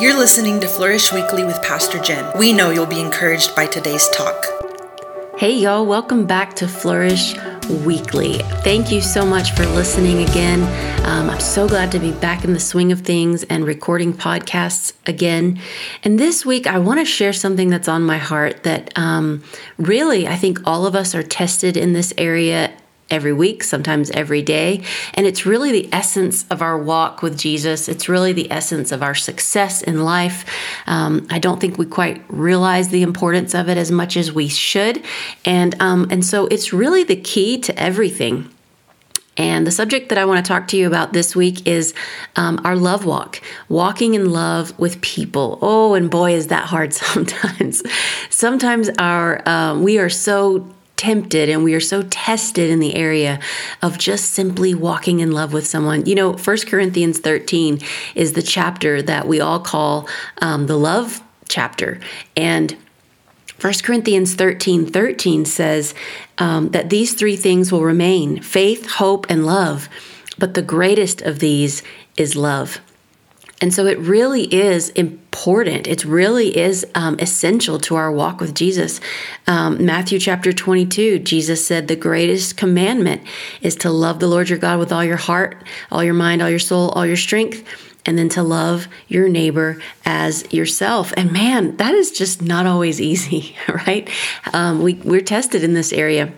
You're listening to Flourish Weekly with Pastor Jenn. We know you'll be encouraged by today's talk. Hey, y'all, welcome back to Flourish Weekly. Thank you so much for listening again. Um, I'm so glad to be back in the swing of things and recording podcasts again. And this week, I want to share something that's on my heart that um, really I think all of us are tested in this area every week, sometimes every day. And it's really the essence of our walk with Jesus. It's really the essence of our success in life. Um, I don't think we quite realize the importance of it as much as we should. And, um, and so it's really the key to everything. And the subject that I want to talk to you about this week is um, our love walk, walking in love with people. Oh, and boy, is that hard sometimes. sometimes our um, we are so tempted and we are so tested in the area of just simply walking in love with someone. You know, First Corinthians 13 is the chapter that we all call um, the love chapter. And 1 Corinthians 13 13 says um, that these three things will remain faith, hope, and love. But the greatest of these is love. And so it really is important. It really is um, essential to our walk with Jesus. Um, Matthew chapter 22, Jesus said, The greatest commandment is to love the Lord your God with all your heart, all your mind, all your soul, all your strength, and then to love your neighbor as yourself. And man, that is just not always easy, right? Um, we, we're tested in this area.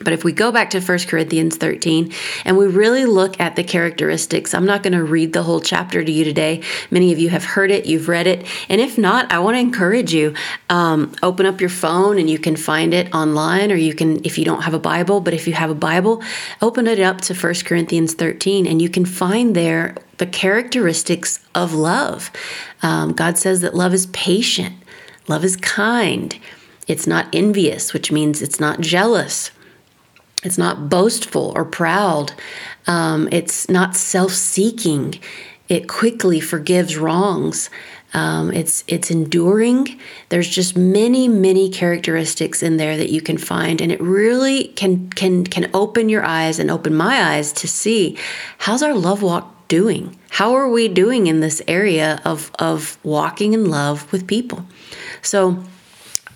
But if we go back to 1 Corinthians 13 and we really look at the characteristics, I'm not going to read the whole chapter to you today. Many of you have heard it, you've read it. And if not, I want to encourage you um, open up your phone and you can find it online, or you can, if you don't have a Bible, but if you have a Bible, open it up to 1 Corinthians 13 and you can find there the characteristics of love. Um, God says that love is patient, love is kind, it's not envious, which means it's not jealous. It's not boastful or proud. Um, it's not self seeking. It quickly forgives wrongs. Um, it's it's enduring. There's just many many characteristics in there that you can find, and it really can can can open your eyes and open my eyes to see how's our love walk doing. How are we doing in this area of of walking in love with people? So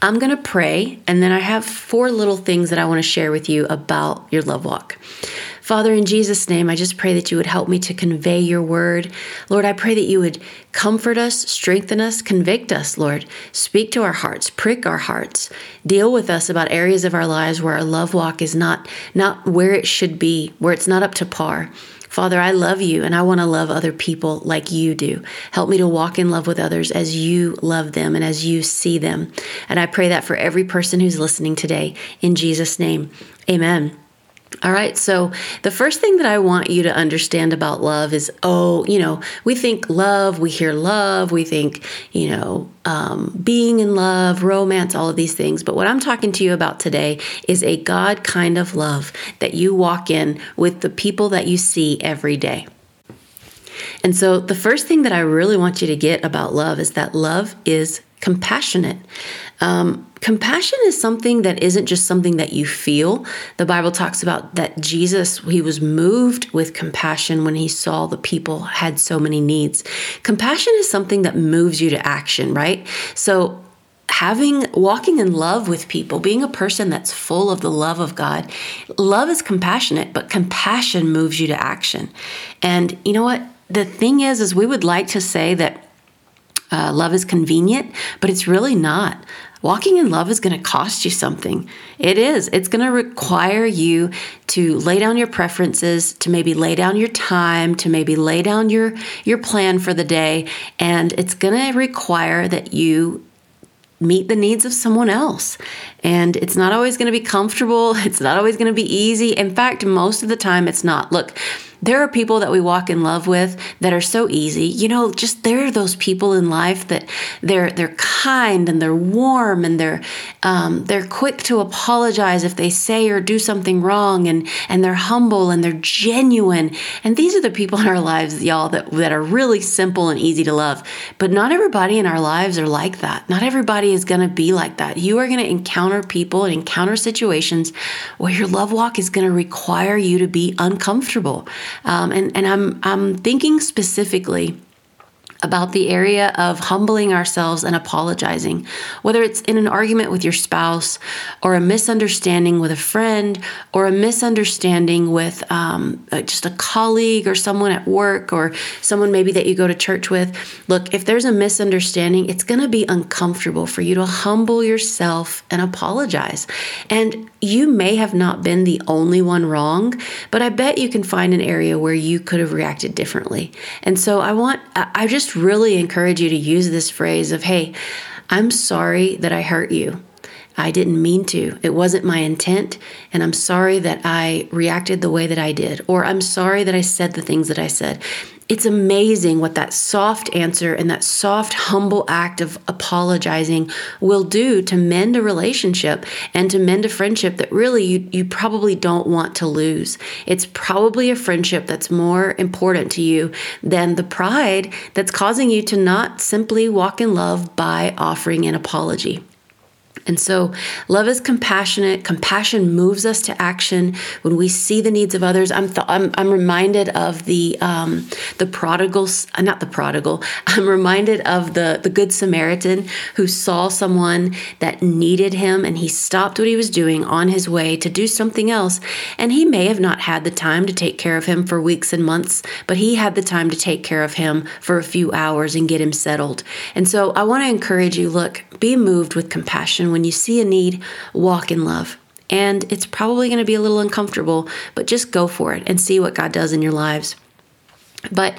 I'm going to pray, and then I have four little things that I want to share with you about your love walk. Father, in Jesus' name, I just pray that you would help me to convey your word. Lord, I pray that you would comfort us, strengthen us, convict us, Lord. Speak to our hearts, prick our hearts, deal with us about areas of our lives where our love walk is not, not where it should be, where it's not up to par. Father, I love you and I want to love other people like you do. Help me to walk in love with others as you love them and as you see them. And I pray that for every person who's listening today. In Jesus' name, amen. All right, so the first thing that I want you to understand about love is oh, you know, we think love, we hear love, we think, you know, um, being in love, romance, all of these things. But what I'm talking to you about today is a God kind of love that you walk in with the people that you see every day. And so the first thing that I really want you to get about love is that love is compassionate. Um, compassion is something that isn't just something that you feel. The Bible talks about that Jesus, he was moved with compassion when he saw the people had so many needs. Compassion is something that moves you to action, right? So having walking in love with people being a person that's full of the love of god love is compassionate but compassion moves you to action and you know what the thing is is we would like to say that uh, love is convenient, but it's really not. Walking in love is going to cost you something. It is. It's going to require you to lay down your preferences, to maybe lay down your time, to maybe lay down your your plan for the day, and it's going to require that you meet the needs of someone else. And it's not always going to be comfortable, it's not always going to be easy. In fact, most of the time it's not. Look, there are people that we walk in love with that are so easy. You know, just there are those people in life that they're they're kind and they're warm and they're um, they're quick to apologize if they say or do something wrong and and they're humble and they're genuine. And these are the people in our lives, y'all, that that are really simple and easy to love. But not everybody in our lives are like that. Not everybody is going to be like that. You are going to encounter people and encounter situations where your love walk is going to require you to be uncomfortable. Um, and and I'm I'm thinking specifically about the area of humbling ourselves and apologizing, whether it's in an argument with your spouse, or a misunderstanding with a friend, or a misunderstanding with um, uh, just a colleague or someone at work, or someone maybe that you go to church with. Look, if there's a misunderstanding, it's going to be uncomfortable for you to humble yourself and apologize. And you may have not been the only one wrong, but I bet you can find an area where you could have reacted differently. And so I want, I just just really encourage you to use this phrase of, hey, I'm sorry that I hurt you. I didn't mean to. It wasn't my intent. And I'm sorry that I reacted the way that I did. Or I'm sorry that I said the things that I said it's amazing what that soft answer and that soft, humble act of apologizing will do to mend a relationship and to mend a friendship that really you, you probably don't want to lose. It's probably a friendship that's more important to you than the pride that's causing you to not simply walk in love by offering an apology. And so, love is compassionate. Compassion moves us to action when we see the needs of others. I'm th- I'm, I'm reminded of the um, the prodigals, uh, not the prodigal. I'm reminded of the the good Samaritan who saw someone that needed him, and he stopped what he was doing on his way to do something else. And he may have not had the time to take care of him for weeks and months, but he had the time to take care of him for a few hours and get him settled. And so, I want to encourage you. Look, be moved with compassion when you see a need, walk in love. And it's probably going to be a little uncomfortable, but just go for it and see what God does in your lives. But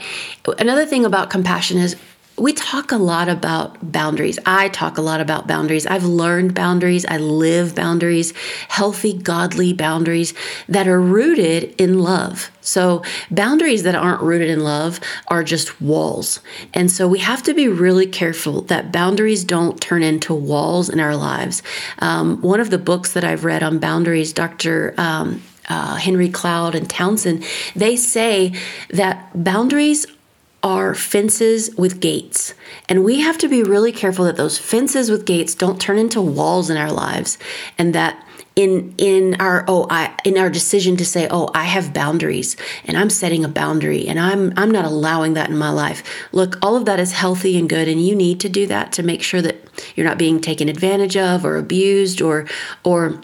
another thing about compassion is we talk a lot about boundaries. I talk a lot about boundaries. I've learned boundaries. I live boundaries, healthy, godly boundaries that are rooted in love. So, boundaries that aren't rooted in love are just walls. And so, we have to be really careful that boundaries don't turn into walls in our lives. Um, one of the books that I've read on boundaries, Dr. Um, uh, Henry Cloud and Townsend, they say that boundaries are fences with gates. And we have to be really careful that those fences with gates don't turn into walls in our lives and that in in our oh I in our decision to say oh I have boundaries and I'm setting a boundary and I'm I'm not allowing that in my life. Look, all of that is healthy and good and you need to do that to make sure that you're not being taken advantage of or abused or or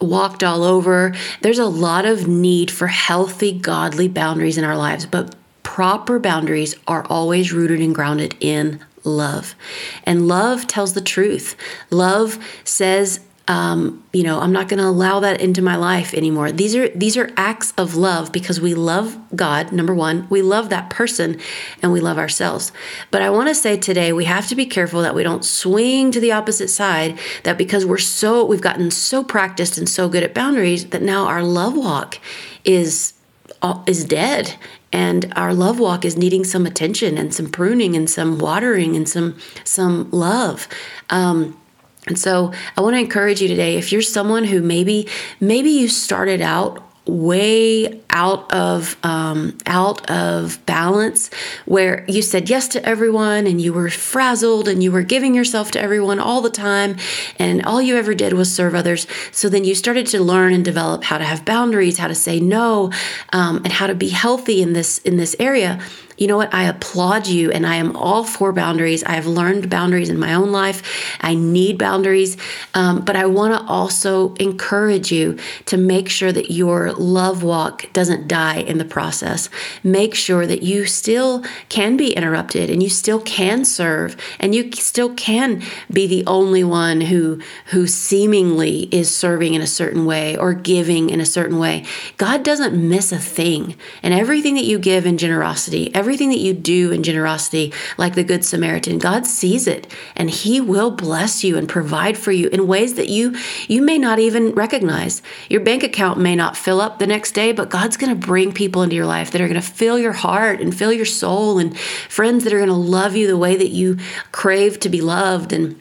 walked all over. There's a lot of need for healthy godly boundaries in our lives, but proper boundaries are always rooted and grounded in love. And love tells the truth. Love says, um, you know, I'm not going to allow that into my life anymore. These are these are acts of love because we love God. Number one, we love that person, and we love ourselves. But I want to say today we have to be careful that we don't swing to the opposite side. That because we're so we've gotten so practiced and so good at boundaries that now our love walk is uh, is dead and our love walk is needing some attention and some pruning and some watering and some some love. Um, and so i want to encourage you today if you're someone who maybe maybe you started out way out of um, out of balance where you said yes to everyone and you were frazzled and you were giving yourself to everyone all the time and all you ever did was serve others. So then you started to learn and develop how to have boundaries how to say no um, and how to be healthy in this in this area you know what? I applaud you and I am all for boundaries. I have learned boundaries in my own life. I need boundaries. Um, but I want to also encourage you to make sure that your love walk doesn't die in the process. Make sure that you still can be interrupted and you still can serve and you still can be the only one who, who seemingly is serving in a certain way or giving in a certain way. God doesn't miss a thing. And everything that you give in generosity, everything that you do in generosity, like the Good Samaritan, God sees it and He will bless you and provide for you in ways that you you may not even recognize. Your bank account may not fill up the next day, but God's going to bring people into your life that are going to fill your heart and fill your soul and friends that are going to love you the way that you crave to be loved and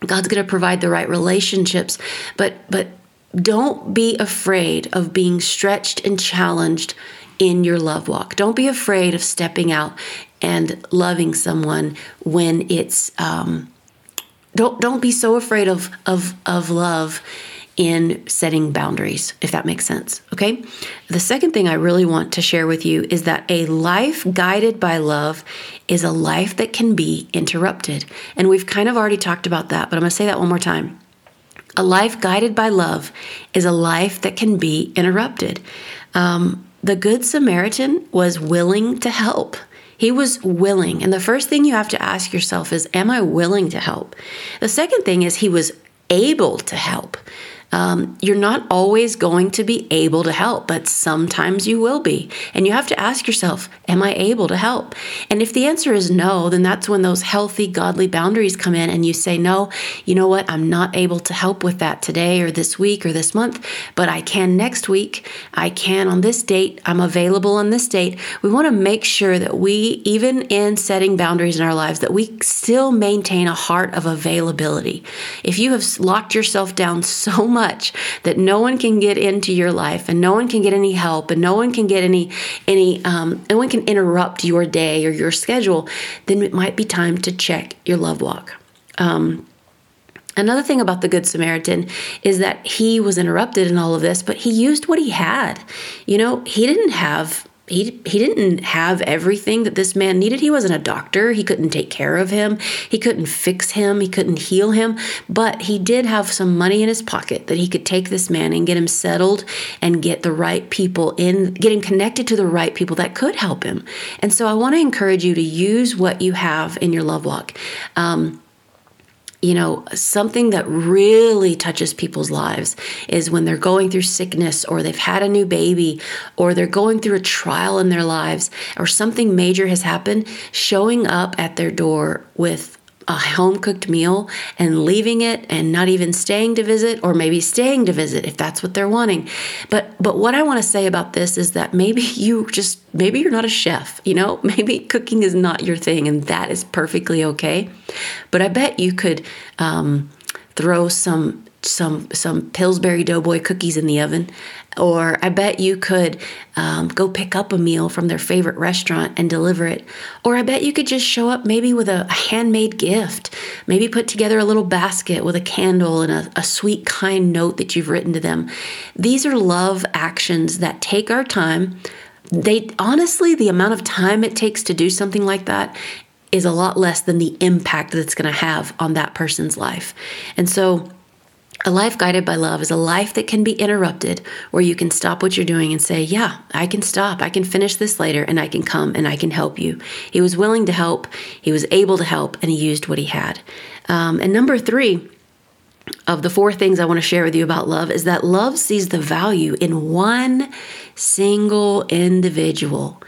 God's going to provide the right relationships. But but don't be afraid of being stretched and challenged in your love walk. Don't be afraid of stepping out and loving someone when it's um, don't don't be so afraid of of of love in setting boundaries, if that makes sense. Okay. The second thing I really want to share with you is that a life guided by love is a life that can be interrupted. And we've kind of already talked about that, but I'm going to say that one more time. A life guided by love is a life that can be interrupted. Um, the Good Samaritan was willing to help. He was willing. And the first thing you have to ask yourself is Am I willing to help? The second thing is he was able to help. Um, you're not always going to be able to help, but sometimes you will be. And you have to ask yourself, Am I able to help? And if the answer is no, then that's when those healthy, godly boundaries come in and you say, No, you know what? I'm not able to help with that today or this week or this month, but I can next week. I can on this date. I'm available on this date. We want to make sure that we, even in setting boundaries in our lives, that we still maintain a heart of availability. If you have locked yourself down so much, much that no one can get into your life and no one can get any help and no one can get any any um, no one can interrupt your day or your schedule, then it might be time to check your love walk. Um, Another thing about the Good Samaritan is that he was interrupted in all of this, but he used what he had. You know, he didn't have he he didn't have everything that this man needed. He wasn't a doctor. He couldn't take care of him. He couldn't fix him. He couldn't heal him. But he did have some money in his pocket that he could take this man and get him settled and get the right people in, get him connected to the right people that could help him. And so I want to encourage you to use what you have in your love walk. Um, you know, something that really touches people's lives is when they're going through sickness or they've had a new baby or they're going through a trial in their lives or something major has happened, showing up at their door with a home cooked meal and leaving it and not even staying to visit or maybe staying to visit if that's what they're wanting. But but what I want to say about this is that maybe you just maybe you're not a chef, you know? Maybe cooking is not your thing and that is perfectly okay. But I bet you could um, throw some some some Pillsbury Doughboy cookies in the oven, or I bet you could um, go pick up a meal from their favorite restaurant and deliver it, or I bet you could just show up maybe with a, handmade gift, maybe put together a little basket with a candle and a, a sweet, kind note that you've written to them. These are love actions that take our time. They honestly, the amount of time it takes to do something like that is a lot less than the impact that's going to have on that person's life. And so a life guided by love is a life that can be interrupted, where you can stop what you're doing and say, Yeah, I can stop. I can finish this later and I can come and I can help you. He was willing to help, he was able to help, and he used what he had. Um, and number three, of the four things I want to share with you about love is that love sees the value in one single individual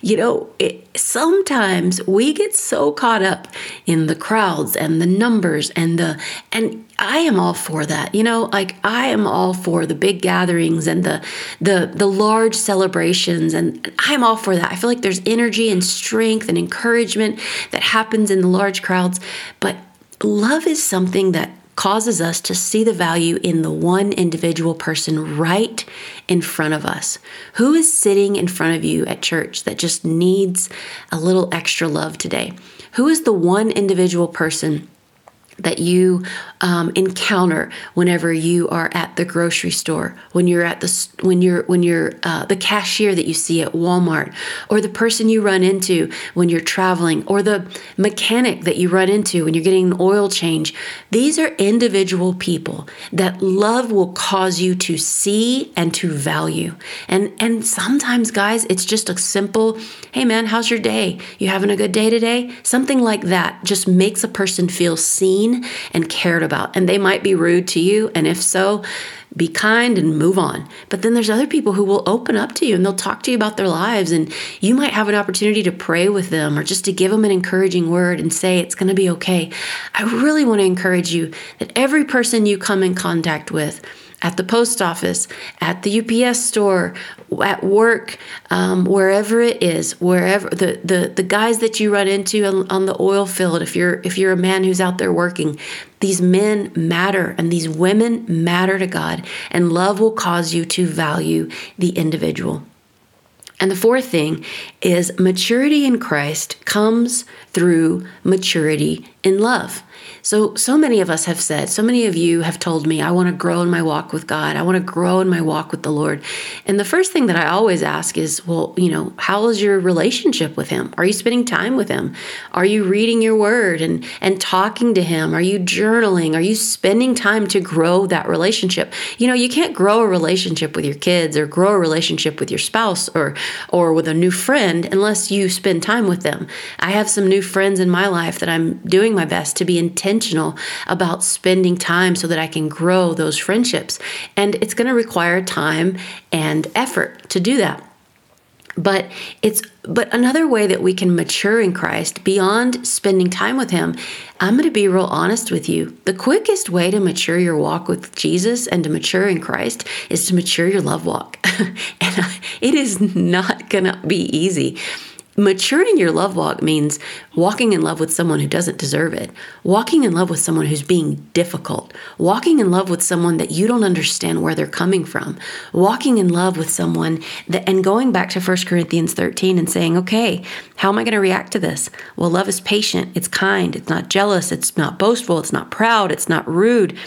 you know, it, sometimes we get so caught up in the crowds and the numbers and the and I am all for that. You know, like I am all for the big gatherings and the the the large celebrations and I'm all for that. I feel like there's energy and strength and encouragement that happens in the large crowds, but love is something that causes us to see the value in the one individual person right in front of us. Who is sitting in front of you at church that just needs a little extra love today? Who is the one individual person that you um, encounter whenever you are at the grocery store, when you're at the when you're when you're uh, the cashier that you see at Walmart, or the person you run into when you're traveling, or the mechanic that you run into when you're getting an oil change. These are individual people that love will cause you to see and to value. And and sometimes, guys, it's just a simple, "Hey, man, how's your day? You having a good day today?" Something like that just makes a person feel seen and cared about. And they might be rude to you. And if so, be kind and move on. But then there's other people who will open up to you and they'll talk to you about their lives. And you might have an opportunity to pray with them or just to give them an encouraging word and say, it's going to be okay. I really want to encourage you that every person you come in contact with, at the post office, at the UPS store, at work, um, wherever it is, wherever the, the the guys that you run into on, on the oil field, if you're if you're a man who's out there working, these men matter and these women matter to God, and love will cause you to value the individual. And the fourth thing is maturity in Christ comes through maturity in love. So, so many of us have said, so many of you have told me, I want to grow in my walk with God. I want to grow in my walk with the Lord. And the first thing that I always ask is, well, you know, how is your relationship with Him? Are you spending time with Him? Are you reading your word and, and talking to Him? Are you journaling? Are you spending time to grow that relationship? You know, you can't grow a relationship with your kids or grow a relationship with your spouse or, or with a new friend unless you spend time with them. I have some new friends in my life that I'm doing my best to be intentional about spending time so that I can grow those friendships. And it's going to require time and effort to do that. But it's but another way that we can mature in Christ beyond spending time with him, I'm going to be real honest with you. The quickest way to mature your walk with Jesus and to mature in Christ is to mature your love walk. and it is not going to be easy. Maturing your love walk means walking in love with someone who doesn't deserve it, walking in love with someone who's being difficult, walking in love with someone that you don't understand where they're coming from, walking in love with someone that, and going back to 1 Corinthians 13 and saying, okay, how am I going to react to this? Well, love is patient, it's kind, it's not jealous, it's not boastful, it's not proud, it's not rude,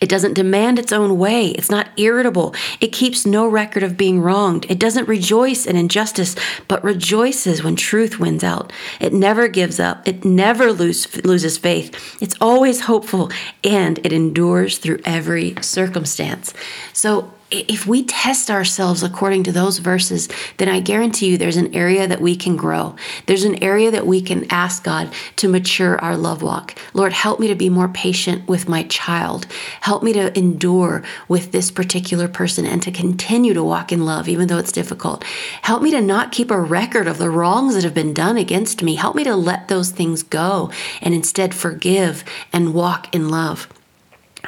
it doesn't demand its own way. It's not irritable. It keeps no record of being wronged. It doesn't rejoice in injustice, but rejoices when truth wins out. It never gives up. It never lose, loses faith. It's always hopeful and it endures through every circumstance. So if we test ourselves according to those verses, then I guarantee you there's an area that we can grow. There's an area that we can ask God to mature our love walk. Lord, help me to be more patient with my child. Help me to endure with this particular person and to continue to walk in love, even though it's difficult. Help me to not keep a record of the wrongs that have been done against me. Help me to let those things go and instead forgive and walk in love.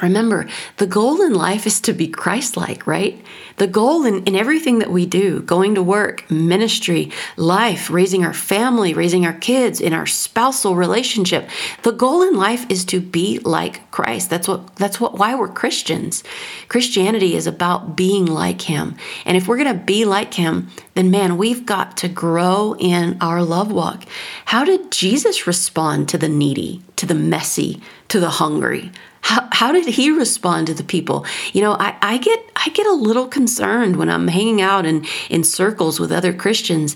Remember, the goal in life is to be Christ like, right? The goal in, in everything that we do, going to work, ministry, life, raising our family, raising our kids, in our spousal relationship, the goal in life is to be like Christ. That's what that's what why we're Christians. Christianity is about being like him. And if we're gonna be like him, then man, we've got to grow in our love walk. How did Jesus respond to the needy, to the messy, to the hungry? How, how did he respond to the people? You know, I, I get I get a little concerned when I'm hanging out in, in circles with other Christians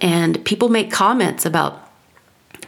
and people make comments about,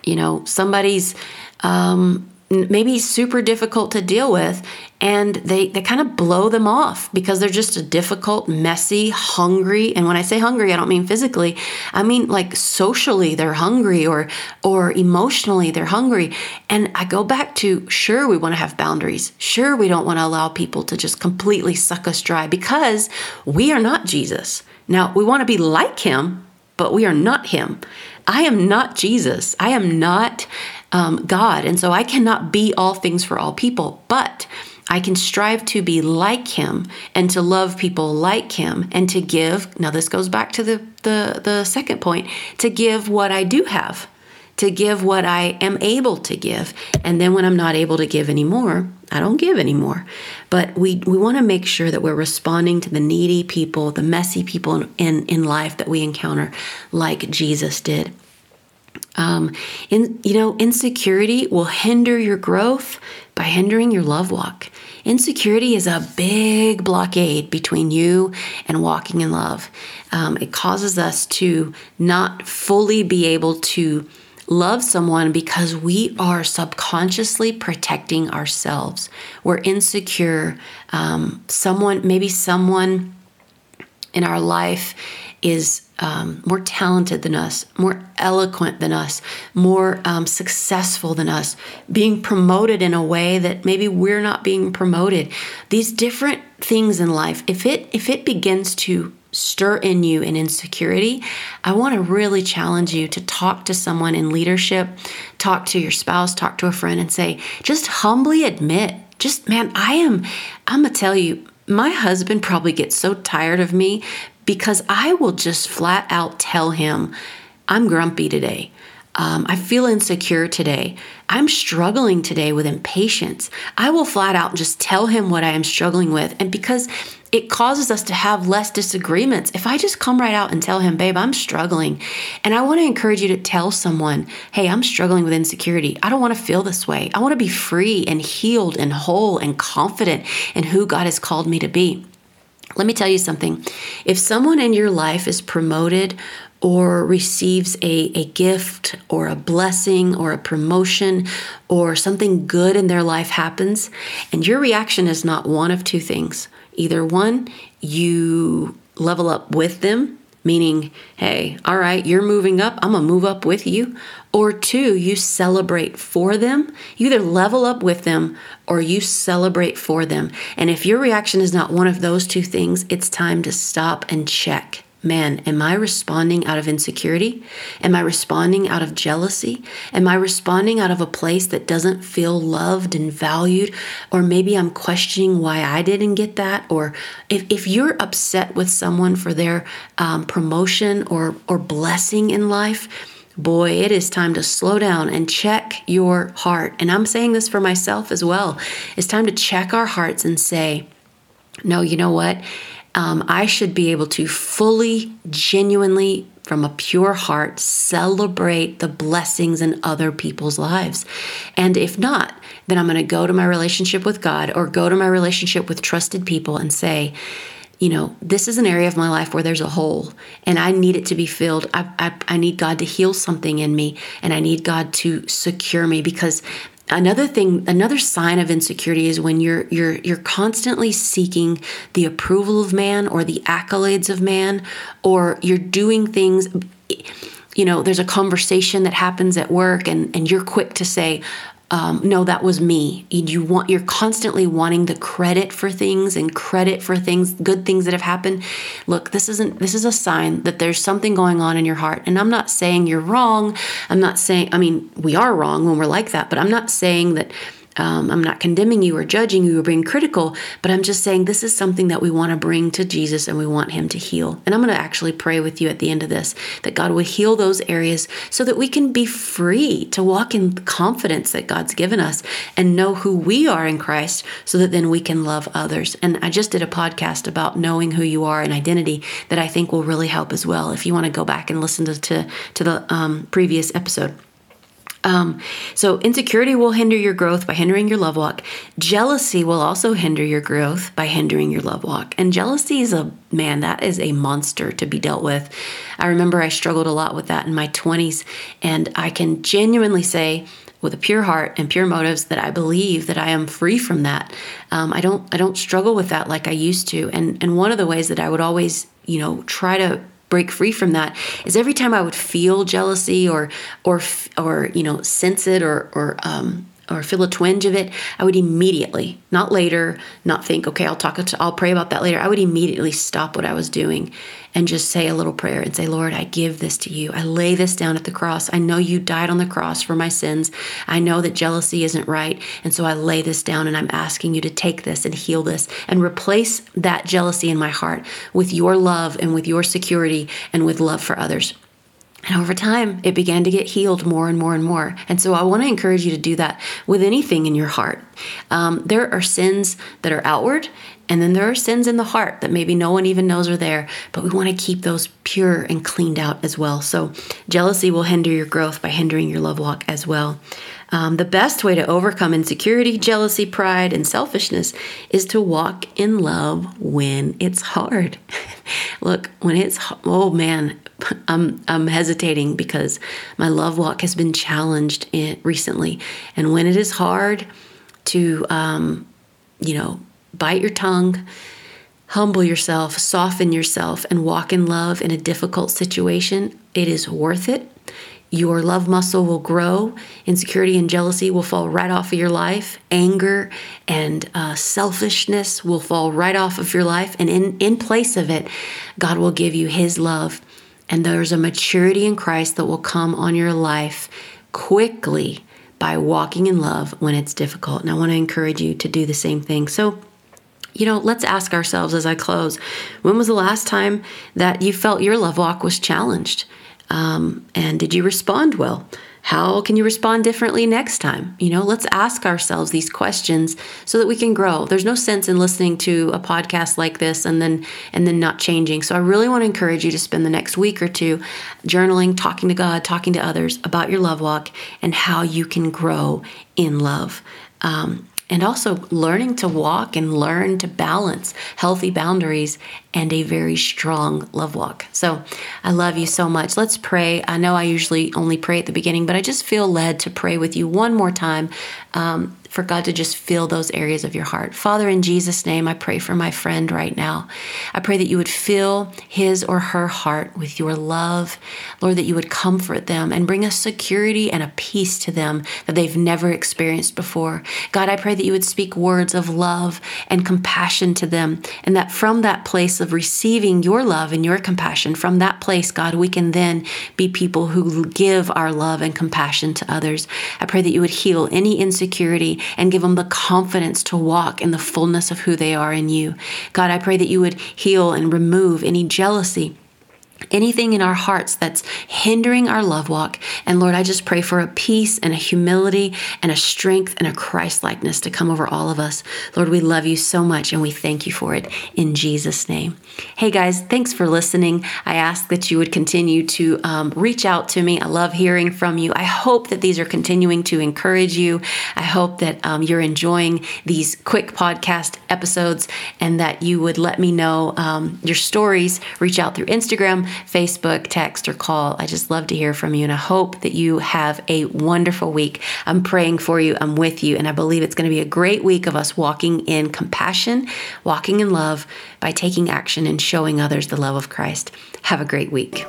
you know, somebody's um, maybe super difficult to deal with and they they kind of blow them off because they're just a difficult messy hungry and when i say hungry i don't mean physically i mean like socially they're hungry or or emotionally they're hungry. And i go back to sure we want to have boundaries. Sure we don't want to allow people to just completely suck us dry because we are not jesus. Now we want to be like him but we are not him. I am not Jesus. I am not um, God. And so I cannot be all things for all people, but I can strive to be like him and to love people like him and to give. Now, this goes back to the, the, the second point to give what I do have, to give what I am able to give. And then when I'm not able to give anymore, I don't give anymore. But we, we want to make sure that we're responding to the needy people, the messy people in, in, in life that we encounter, like Jesus did. Um, in, you know, insecurity will hinder your growth by hindering your love walk. Insecurity is a big blockade between you and walking in love. Um, it causes us to not fully be able to love someone because we are subconsciously protecting ourselves. We're insecure. Um, someone, maybe someone in our life is um, more talented than us, more eloquent than us, more um, successful than us, being promoted in a way that maybe we're not being promoted. These different things in life, if it if it begins to stir in you an insecurity, I want to really challenge you to talk to someone in leadership, talk to your spouse, talk to a friend, and say, just humbly admit, just man, I am. I'm gonna tell you my husband probably gets so tired of me because I will just flat out tell him, I'm grumpy today. Um, I feel insecure today. I'm struggling today with impatience. I will flat out just tell him what I am struggling with. And because it causes us to have less disagreements. If I just come right out and tell him, babe, I'm struggling, and I want to encourage you to tell someone, hey, I'm struggling with insecurity. I don't want to feel this way. I want to be free and healed and whole and confident in who God has called me to be. Let me tell you something. If someone in your life is promoted or receives a, a gift or a blessing or a promotion or something good in their life happens, and your reaction is not one of two things. Either one, you level up with them, meaning, hey, all right, you're moving up, I'm gonna move up with you. Or two, you celebrate for them. You either level up with them or you celebrate for them. And if your reaction is not one of those two things, it's time to stop and check man, am I responding out of insecurity? Am I responding out of jealousy? Am I responding out of a place that doesn't feel loved and valued? Or maybe I'm questioning why I didn't get that. Or if, if you're upset with someone for their um, promotion or, or blessing in life, boy, it is time to slow down and check your heart. And I'm saying this for myself as well. It's time to check our hearts and say, no, you know what? Um, I should be able to fully, genuinely, from a pure heart, celebrate the blessings in other people's lives. And if not, then I'm going to go to my relationship with God or go to my relationship with trusted people and say, you know, this is an area of my life where there's a hole and I need it to be filled. I, I, I need God to heal something in me and I need God to secure me because another thing another sign of insecurity is when you're you're you're constantly seeking the approval of man or the accolades of man or you're doing things you know there's a conversation that happens at work and and you're quick to say um, no, that was me. You want you're constantly wanting the credit for things and credit for things, good things that have happened. Look, this isn't this is a sign that there's something going on in your heart. And I'm not saying you're wrong. I'm not saying I mean we are wrong when we're like that, but I'm not saying that um, I'm not condemning you or judging you or being critical, but I'm just saying this is something that we want to bring to Jesus and we want Him to heal. And I'm going to actually pray with you at the end of this that God will heal those areas so that we can be free to walk in confidence that God's given us and know who we are in Christ so that then we can love others. And I just did a podcast about knowing who you are and identity that I think will really help as well if you want to go back and listen to, to, to the um, previous episode. Um, so, insecurity will hinder your growth by hindering your love walk. Jealousy will also hinder your growth by hindering your love walk. And jealousy is a man, that is a monster to be dealt with. I remember I struggled a lot with that in my 20s, and I can genuinely say, with a pure heart and pure motives that I believe that I am free from that. Um, I don't I don't struggle with that like I used to. And and one of the ways that I would always you know try to break free from that is every time I would feel jealousy or or or you know sense it or or um, or feel a twinge of it, I would immediately, not later, not think, okay, I'll talk, I'll pray about that later. I would immediately stop what I was doing and just say a little prayer and say, Lord, I give this to you. I lay this down at the cross. I know you died on the cross for my sins. I know that jealousy isn't right. And so I lay this down and I'm asking you to take this and heal this and replace that jealousy in my heart with your love and with your security and with love for others. And over time, it began to get healed more and more and more. And so I want to encourage you to do that with anything in your heart. Um, there are sins that are outward, and then there are sins in the heart that maybe no one even knows are there, but we want to keep those pure and cleaned out as well. So jealousy will hinder your growth by hindering your love walk as well. Um, the best way to overcome insecurity, jealousy, pride, and selfishness is to walk in love when it's hard. Look, when it's, oh man, I'm, I'm hesitating because my love walk has been challenged in, recently. And when it is hard to, um, you know, bite your tongue, humble yourself, soften yourself, and walk in love in a difficult situation, it is worth it. Your love muscle will grow. Insecurity and jealousy will fall right off of your life. Anger and uh, selfishness will fall right off of your life. And in, in place of it, God will give you His love. And there's a maturity in Christ that will come on your life quickly by walking in love when it's difficult. And I want to encourage you to do the same thing. So, you know, let's ask ourselves as I close when was the last time that you felt your love walk was challenged? Um, and did you respond well? How can you respond differently next time? You know, let's ask ourselves these questions so that we can grow. There's no sense in listening to a podcast like this and then and then not changing. So I really want to encourage you to spend the next week or two journaling, talking to God, talking to others about your love walk and how you can grow in love. Um, and also learning to walk and learn to balance healthy boundaries and a very strong love walk. So I love you so much. Let's pray. I know I usually only pray at the beginning, but I just feel led to pray with you one more time um, for God to just fill those areas of your heart. Father, in Jesus' name, I pray for my friend right now. I pray that you would fill his or her heart with your love. Lord, that you would comfort them and bring a security and a peace to them that they've never experienced before. God, I pray that you would speak words of love and compassion to them, and that from that place of receiving your love and your compassion, from that place, God, we can then be people who give our love and compassion to others. I pray that you would heal any insecurity and give them the confidence to walk in the fullness of who they are in you. God, I pray that you would heal and remove any jealousy anything in our hearts that's hindering our love walk. And Lord, I just pray for a peace and a humility and a strength and a Christ likeness to come over all of us. Lord, we love you so much and we thank you for it in Jesus' name. Hey guys, thanks for listening. I ask that you would continue to um, reach out to me. I love hearing from you. I hope that these are continuing to encourage you. I hope that um, you're enjoying these quick podcast episodes and that you would let me know um, your stories. Reach out through Instagram Facebook, text, or call. I just love to hear from you. And I hope that you have a wonderful week. I'm praying for you. I'm with you. And I believe it's going to be a great week of us walking in compassion, walking in love by taking action and showing others the love of Christ. Have a great week.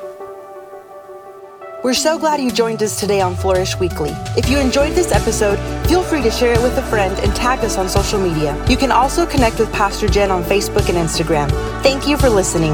We're so glad you joined us today on Flourish Weekly. If you enjoyed this episode, feel free to share it with a friend and tag us on social media. You can also connect with Pastor Jenn on Facebook and Instagram. Thank you for listening.